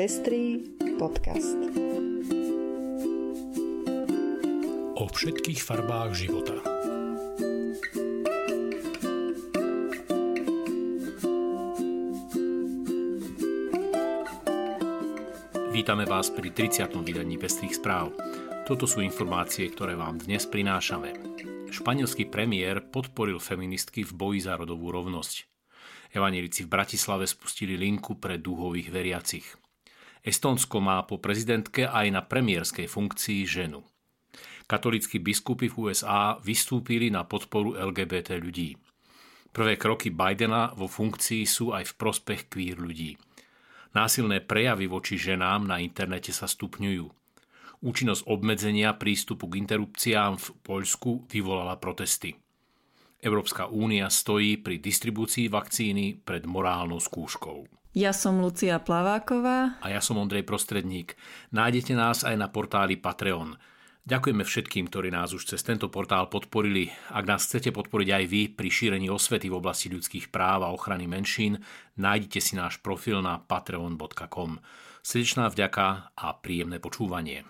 Pestrý podcast. O všetkých farbách života. Vítame vás pri 30. vydaní Pestrých správ. Toto sú informácie, ktoré vám dnes prinášame. Španielský premiér podporil feministky v boji za rodovú rovnosť. Evanelici v Bratislave spustili linku pre dúhových veriacich. Estónsko má po prezidentke aj na premiérskej funkcii ženu. Katolíckí biskupy v USA vystúpili na podporu LGBT ľudí. Prvé kroky Bidena vo funkcii sú aj v prospech queer ľudí. Násilné prejavy voči ženám na internete sa stupňujú. Účinnosť obmedzenia prístupu k interrupciám v Poľsku vyvolala protesty. Európska únia stojí pri distribúcii vakcíny pred morálnou skúškou. Ja som Lucia Plaváková. A ja som Ondrej Prostredník. Nájdete nás aj na portáli Patreon. Ďakujeme všetkým, ktorí nás už cez tento portál podporili. Ak nás chcete podporiť aj vy pri šírení osvety v oblasti ľudských práv a ochrany menšín, nájdete si náš profil na patreon.com. Srdečná vďaka a príjemné počúvanie.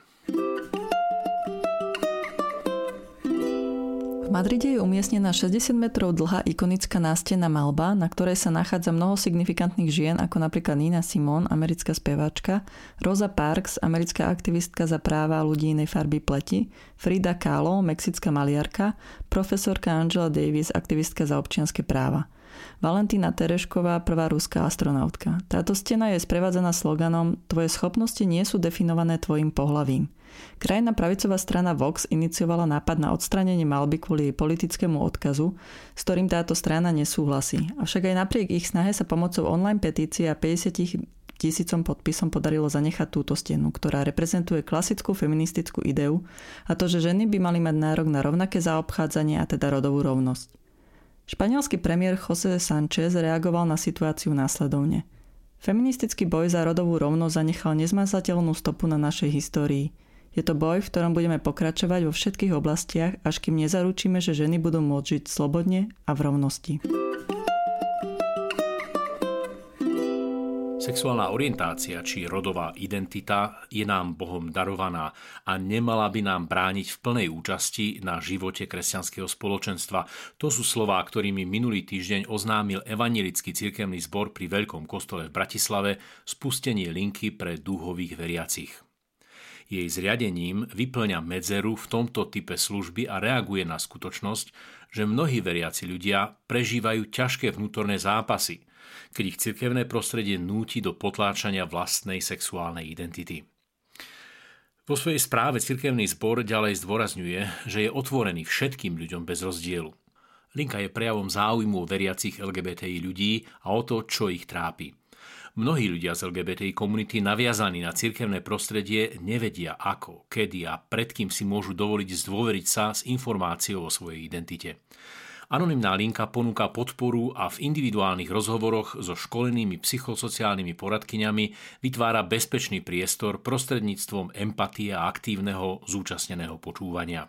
Madride je umiestnená 60 metrov dlhá ikonická nástená malba, na ktorej sa nachádza mnoho signifikantných žien, ako napríklad Nina Simon, americká speváčka, Rosa Parks, americká aktivistka za práva ľudí inej farby pleti, Frida Kahlo, mexická maliarka, profesorka Angela Davis, aktivistka za občianske práva. Valentína Terešková, prvá ruská astronautka. Táto stena je sprevádzaná sloganom Tvoje schopnosti nie sú definované tvojim pohlavím. Krajná pravicová strana Vox iniciovala nápad na odstranenie malby kvôli jej politickému odkazu, s ktorým táto strana nesúhlasí. Avšak aj napriek ich snahe sa pomocou online petície a 50 tisícom podpisom podarilo zanechať túto stenu, ktorá reprezentuje klasickú feministickú ideu a to, že ženy by mali mať nárok na rovnaké zaobchádzanie a teda rodovú rovnosť. Španielský premiér José Sánchez reagoval na situáciu následovne. Feministický boj za rodovú rovnosť zanechal nezmazateľnú stopu na našej histórii – je to boj, v ktorom budeme pokračovať vo všetkých oblastiach, až kým nezaručíme, že ženy budú môcť žiť slobodne a v rovnosti. Sexuálna orientácia či rodová identita je nám Bohom darovaná a nemala by nám brániť v plnej účasti na živote kresťanského spoločenstva. To sú slová, ktorými minulý týždeň oznámil Evangelický cirkevný zbor pri Veľkom kostole v Bratislave spustenie linky pre dúhových veriacich. Jej zriadením vyplňa medzeru v tomto type služby a reaguje na skutočnosť, že mnohí veriaci ľudia prežívajú ťažké vnútorné zápasy, keď ich cirkevné prostredie núti do potláčania vlastnej sexuálnej identity. Vo svojej správe cirkevný zbor ďalej zdôrazňuje, že je otvorený všetkým ľuďom bez rozdielu. Linka je prejavom záujmu veriacich LGBTI ľudí a o to, čo ich trápi. Mnohí ľudia z LGBTI komunity naviazaní na cirkevné prostredie nevedia ako, kedy a pred kým si môžu dovoliť zdôveriť sa s informáciou o svojej identite. Anonymná linka ponúka podporu a v individuálnych rozhovoroch so školenými psychosociálnymi poradkyňami vytvára bezpečný priestor prostredníctvom empatie a aktívneho zúčastneného počúvania.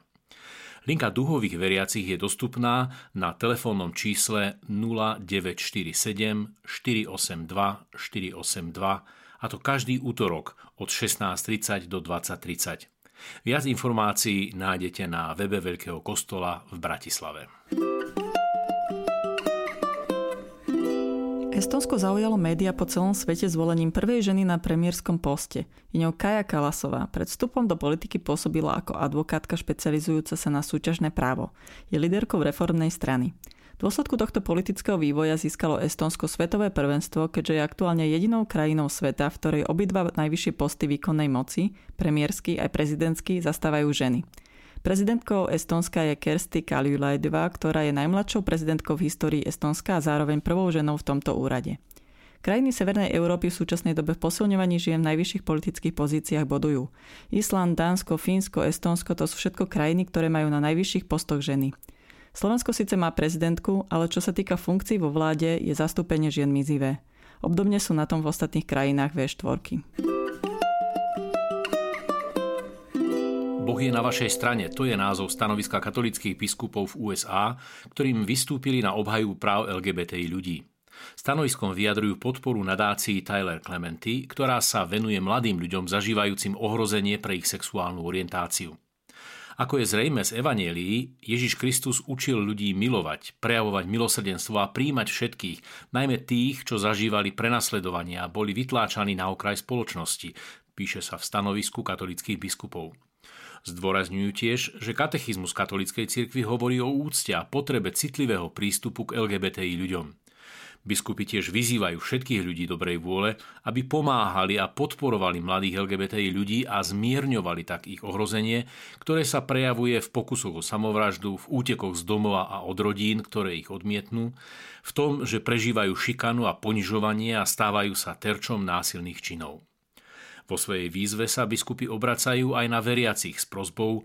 Linka duhových veriacich je dostupná na telefónnom čísle 0947 482 482 a to každý útorok od 16.30 do 20.30. Viac informácií nájdete na webe Veľkého kostola v Bratislave. Estonsko zaujalo média po celom svete zvolením prvej ženy na premiérskom poste. Je ňou Kaja Kalasová. Pred vstupom do politiky pôsobila ako advokátka špecializujúca sa na súťažné právo. Je líderkou reformnej strany. V dôsledku tohto politického vývoja získalo Estonsko svetové prvenstvo, keďže je aktuálne jedinou krajinou sveta, v ktorej obidva najvyššie posty výkonnej moci, premiérsky aj prezidentský, zastávajú ženy. Prezidentkou Estónska je Kersti Kaljulajdová, ktorá je najmladšou prezidentkou v histórii Estónska a zároveň prvou ženou v tomto úrade. Krajiny Severnej Európy v súčasnej dobe v posilňovaní žien v najvyšších politických pozíciách bodujú. Island, Dánsko, Fínsko, Estónsko to sú všetko krajiny, ktoré majú na najvyšších postoch ženy. Slovensko síce má prezidentku, ale čo sa týka funkcií vo vláde, je zastúpenie žien mizivé. Obdobne sú na tom v ostatných krajinách V4. Boh je na vašej strane, to je názov stanoviska katolických biskupov v USA, ktorým vystúpili na obhajú práv LGBTI ľudí. Stanoviskom vyjadrujú podporu nadácii Tyler Clementy, ktorá sa venuje mladým ľuďom zažívajúcim ohrozenie pre ich sexuálnu orientáciu. Ako je zrejme z Evanielii, Ježiš Kristus učil ľudí milovať, prejavovať milosrdenstvo a príjmať všetkých, najmä tých, čo zažívali prenasledovanie a boli vytláčaní na okraj spoločnosti, píše sa v stanovisku katolických biskupov. Zdôrazňujú tiež, že katechizmus katolíckej cirkvi hovorí o úcte a potrebe citlivého prístupu k LGBTI ľuďom. Biskupy tiež vyzývajú všetkých ľudí dobrej vôle, aby pomáhali a podporovali mladých LGBTI ľudí a zmierňovali tak ich ohrozenie, ktoré sa prejavuje v pokusoch o samovraždu, v útekoch z domova a od rodín, ktoré ich odmietnú, v tom, že prežívajú šikanu a ponižovanie a stávajú sa terčom násilných činov. Vo svojej výzve sa biskupy obracajú aj na veriacich s prozbou,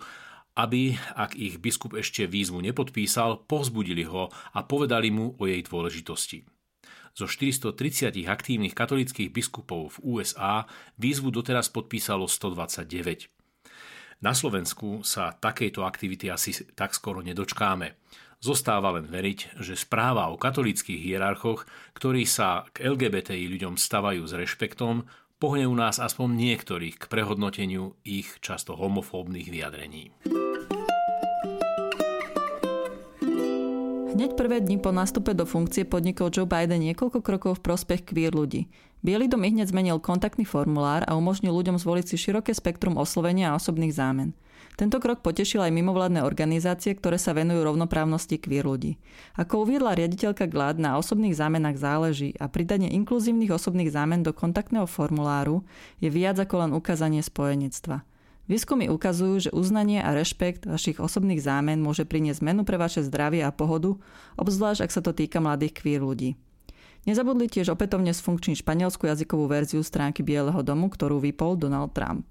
aby, ak ich biskup ešte výzvu nepodpísal, povzbudili ho a povedali mu o jej dôležitosti. Zo 430 aktívnych katolických biskupov v USA výzvu doteraz podpísalo 129. Na Slovensku sa takejto aktivity asi tak skoro nedočkáme. Zostáva len veriť, že správa o katolických hierarchoch, ktorí sa k LGBTI ľuďom stavajú s rešpektom, pohne u nás aspoň niektorých k prehodnoteniu ich často homofóbnych vyjadrení. Hneď prvé dni po nástupe do funkcie podnikol Joe Biden niekoľko krokov v prospech queer ľudí. Bielý dom hneď zmenil kontaktný formulár a umožnil ľuďom zvoliť si široké spektrum oslovenia a osobných zámen. Tento krok potešil aj mimovládne organizácie, ktoré sa venujú rovnoprávnosti queer ľudí. Ako uviedla riaditeľka GLAD, na osobných zámenách záleží a pridanie inkluzívnych osobných zámen do kontaktného formuláru je viac ako len ukázanie spojenectva. Výskumy ukazujú, že uznanie a rešpekt vašich osobných zámen môže priniesť zmenu pre vaše zdravie a pohodu, obzvlášť ak sa to týka mladých queer ľudí. Nezabudli tiež opätovne sfunkčniť španielskú jazykovú verziu stránky Bieleho domu, ktorú vypol Donald Trump.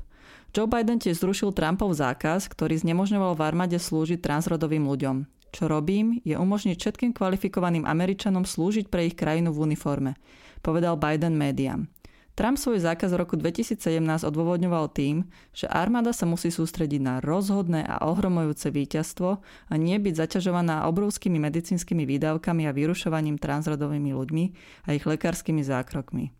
Joe Biden tiež zrušil Trumpov zákaz, ktorý znemožňoval v armáde slúžiť transrodovým ľuďom. Čo robím, je umožniť všetkým kvalifikovaným Američanom slúžiť pre ich krajinu v uniforme, povedal Biden médiám. Trump svoj zákaz v roku 2017 odôvodňoval tým, že armáda sa musí sústrediť na rozhodné a ohromujúce víťazstvo a nie byť zaťažovaná obrovskými medicínskymi výdavkami a vyrušovaním transrodovými ľuďmi a ich lekárskymi zákrokmi.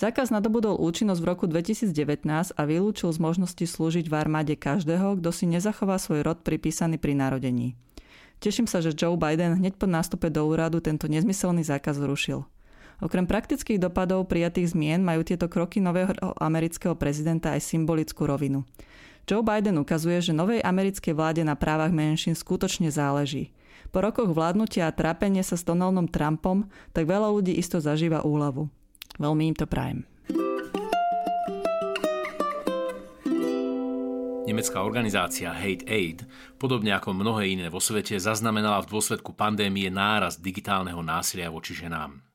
Zákaz nadobudol účinnosť v roku 2019 a vylúčil z možnosti slúžiť v armáde každého, kto si nezachová svoj rod pripísaný pri narodení. Teším sa, že Joe Biden hneď po nástupe do úradu tento nezmyselný zákaz zrušil. Okrem praktických dopadov prijatých zmien majú tieto kroky nového amerického prezidenta aj symbolickú rovinu. Joe Biden ukazuje, že novej americkej vláde na právach menšín skutočne záleží. Po rokoch vládnutia a trápenie sa s Donaldom Trumpom, tak veľa ľudí isto zažíva úľavu. Veľmi im to prajem. Nemecká organizácia Hate Aid, podobne ako mnohé iné vo svete, zaznamenala v dôsledku pandémie náraz digitálneho násilia voči ženám.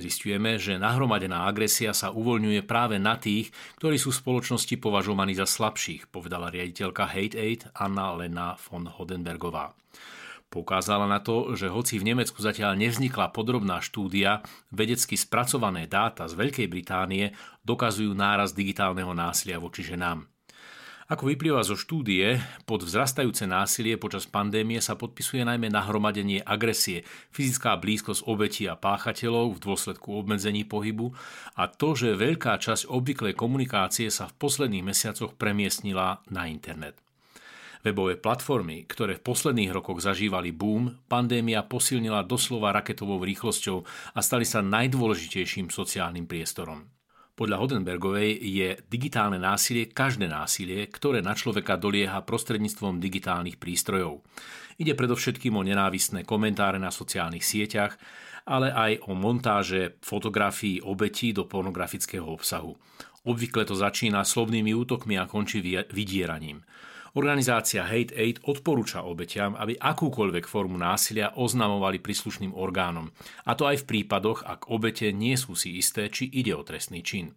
Zistujeme, že nahromadená agresia sa uvoľňuje práve na tých, ktorí sú v spoločnosti považovaní za slabších, povedala riaditeľka Hate Aid Anna Lena von Hodenbergová. Poukázala na to, že hoci v Nemecku zatiaľ nevznikla podrobná štúdia, vedecky spracované dáta z Veľkej Británie dokazujú náraz digitálneho násilia voči ženám. Ako vyplýva zo štúdie, pod vzrastajúce násilie počas pandémie sa podpisuje najmä nahromadenie agresie, fyzická blízkosť obetí a páchateľov v dôsledku obmedzení pohybu a to, že veľká časť obvyklej komunikácie sa v posledných mesiacoch premiestnila na internet. Webové platformy, ktoré v posledných rokoch zažívali boom, pandémia posilnila doslova raketovou rýchlosťou a stali sa najdôležitejším sociálnym priestorom. Podľa Hodenbergovej je digitálne násilie každé násilie, ktoré na človeka dolieha prostredníctvom digitálnych prístrojov. Ide predovšetkým o nenávistné komentáre na sociálnych sieťach, ale aj o montáže fotografií obetí do pornografického obsahu. Obvykle to začína slovnými útokmi a končí vydieraním. Organizácia Hate Aid odporúča obetiam, aby akúkoľvek formu násilia oznamovali príslušným orgánom. A to aj v prípadoch, ak obete nie sú si isté, či ide o trestný čin.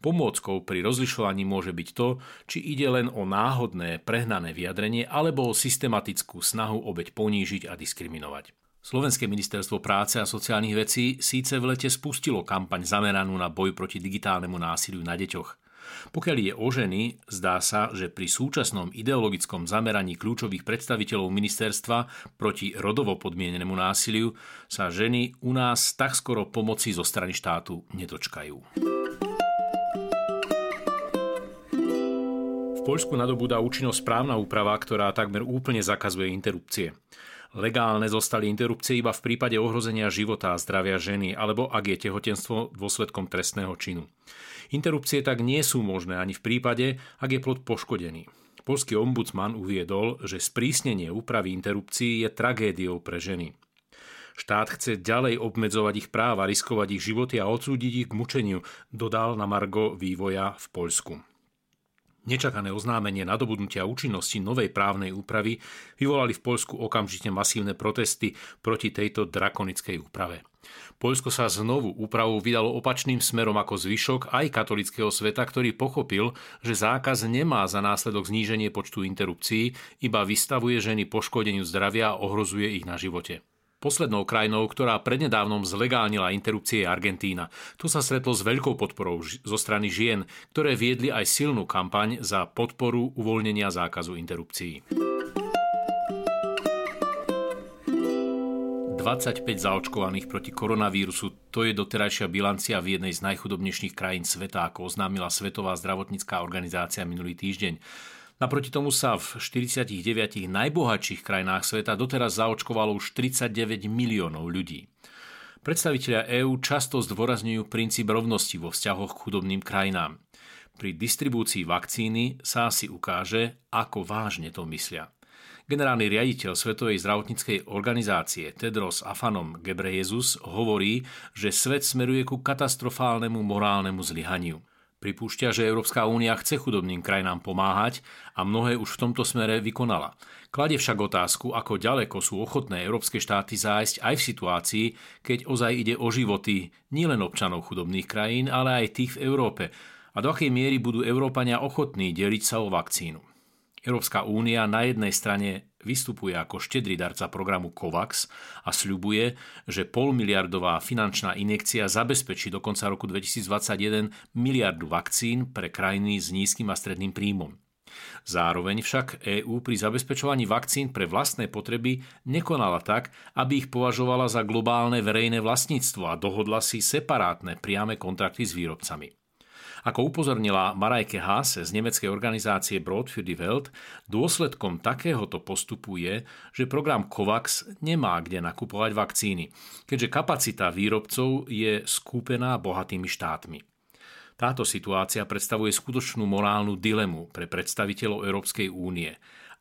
Pomôckou pri rozlišovaní môže byť to, či ide len o náhodné, prehnané vyjadrenie alebo o systematickú snahu obeť ponížiť a diskriminovať. Slovenské ministerstvo práce a sociálnych vecí síce v lete spustilo kampaň zameranú na boj proti digitálnemu násiliu na deťoch – Pokiaľ ide o ženy, zdá sa, že pri súčasnom ideologickom zameraní kľúčových predstaviteľov ministerstva proti rodovo podmienenému násiliu sa ženy u nás tak skoro pomoci zo strany štátu nedočkajú. V Poľsku nadobúda účinnosť správna úprava, ktorá takmer úplne zakazuje interrupcie. Legálne zostali interrupcie iba v prípade ohrozenia života a zdravia ženy alebo ak je tehotenstvo dôsledkom trestného činu. Interrupcie tak nie sú možné ani v prípade, ak je plod poškodený. Polský ombudsman uviedol, že sprísnenie úpravy interrupcií je tragédiou pre ženy. Štát chce ďalej obmedzovať ich práva, riskovať ich životy a odsúdiť ich k mučeniu, dodal na Margo vývoja v Poľsku. Nečakané oznámenie nadobudnutia účinnosti novej právnej úpravy vyvolali v Poľsku okamžite masívne protesty proti tejto drakonickej úprave. Poľsko sa znovu úpravou vydalo opačným smerom ako zvyšok aj katolického sveta, ktorý pochopil, že zákaz nemá za následok zníženie počtu interrupcií, iba vystavuje ženy poškodeniu zdravia a ohrozuje ich na živote. Poslednou krajinou, ktorá prednedávnom zlegálnila interrupcie je Argentína. Tu sa stretlo s veľkou podporou zo strany žien, ktoré viedli aj silnú kampaň za podporu uvoľnenia zákazu interrupcií. 25 zaočkovaných proti koronavírusu, to je doterajšia bilancia v jednej z najchudobnejších krajín sveta, ako oznámila Svetová zdravotnícká organizácia minulý týždeň. Naproti tomu sa v 49 najbohatších krajinách sveta doteraz zaočkovalo už 39 miliónov ľudí. Predstavitelia EÚ často zdôrazňujú princíp rovnosti vo vzťahoch k chudobným krajinám. Pri distribúcii vakcíny sa asi ukáže, ako vážne to myslia. Generálny riaditeľ Svetovej zdravotníckej organizácie Tedros Afanom Gebrejezus hovorí, že svet smeruje ku katastrofálnemu morálnemu zlyhaniu. Pripúšťa, že Európska únia chce chudobným krajinám pomáhať a mnohé už v tomto smere vykonala. Kladie však otázku, ako ďaleko sú ochotné európske štáty zájsť aj v situácii, keď ozaj ide o životy nielen občanov chudobných krajín, ale aj tých v Európe a do akej miery budú Európania ochotní deliť sa o vakcínu. Európska únia na jednej strane vystupuje ako štedrý darca programu COVAX a sľubuje, že polmiliardová finančná injekcia zabezpečí do konca roku 2021 miliardu vakcín pre krajiny s nízkym a stredným príjmom. Zároveň však EÚ pri zabezpečovaní vakcín pre vlastné potreby nekonala tak, aby ich považovala za globálne verejné vlastníctvo a dohodla si separátne priame kontrakty s výrobcami. Ako upozornila Marajke Hase z nemeckej organizácie Broad für die Welt, dôsledkom takéhoto postupu je, že program COVAX nemá kde nakupovať vakcíny, keďže kapacita výrobcov je skúpená bohatými štátmi. Táto situácia predstavuje skutočnú morálnu dilemu pre predstaviteľov Európskej únie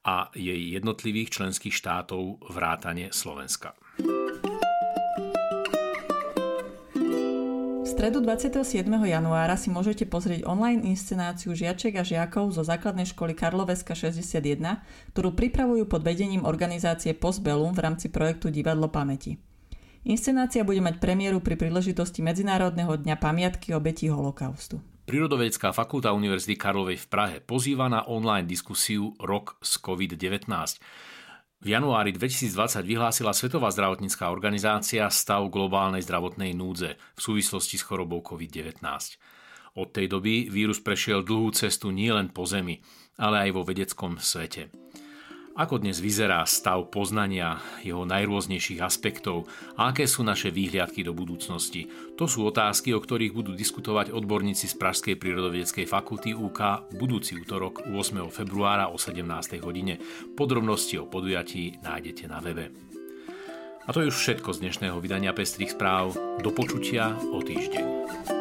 a jej jednotlivých členských štátov vrátane Slovenska. Stredu 27. januára si môžete pozrieť online inscenáciu žiaček a žiakov zo základnej školy Karloveska 61, ktorú pripravujú pod vedením organizácie Postbellum v rámci projektu Divadlo pamäti. Inscenácia bude mať premiéru pri príležitosti Medzinárodného dňa pamiatky obetí holokaustu. Prírodovedecká fakulta Univerzity Karlovej v Prahe pozýva na online diskusiu Rok z COVID-19. V januári 2020 vyhlásila Svetová zdravotnícká organizácia stav globálnej zdravotnej núdze v súvislosti s chorobou COVID-19. Od tej doby vírus prešiel dlhú cestu nielen po Zemi, ale aj vo vedeckom svete. Ako dnes vyzerá stav poznania jeho najrôznejších aspektov a aké sú naše výhliadky do budúcnosti? To sú otázky, o ktorých budú diskutovať odborníci z Pražskej prírodovedeckej fakulty UK budúci útorok 8. februára o 17. hodine. Podrobnosti o podujatí nájdete na webe. A to je už všetko z dnešného vydania Pestrých správ. Do počutia o týždeň.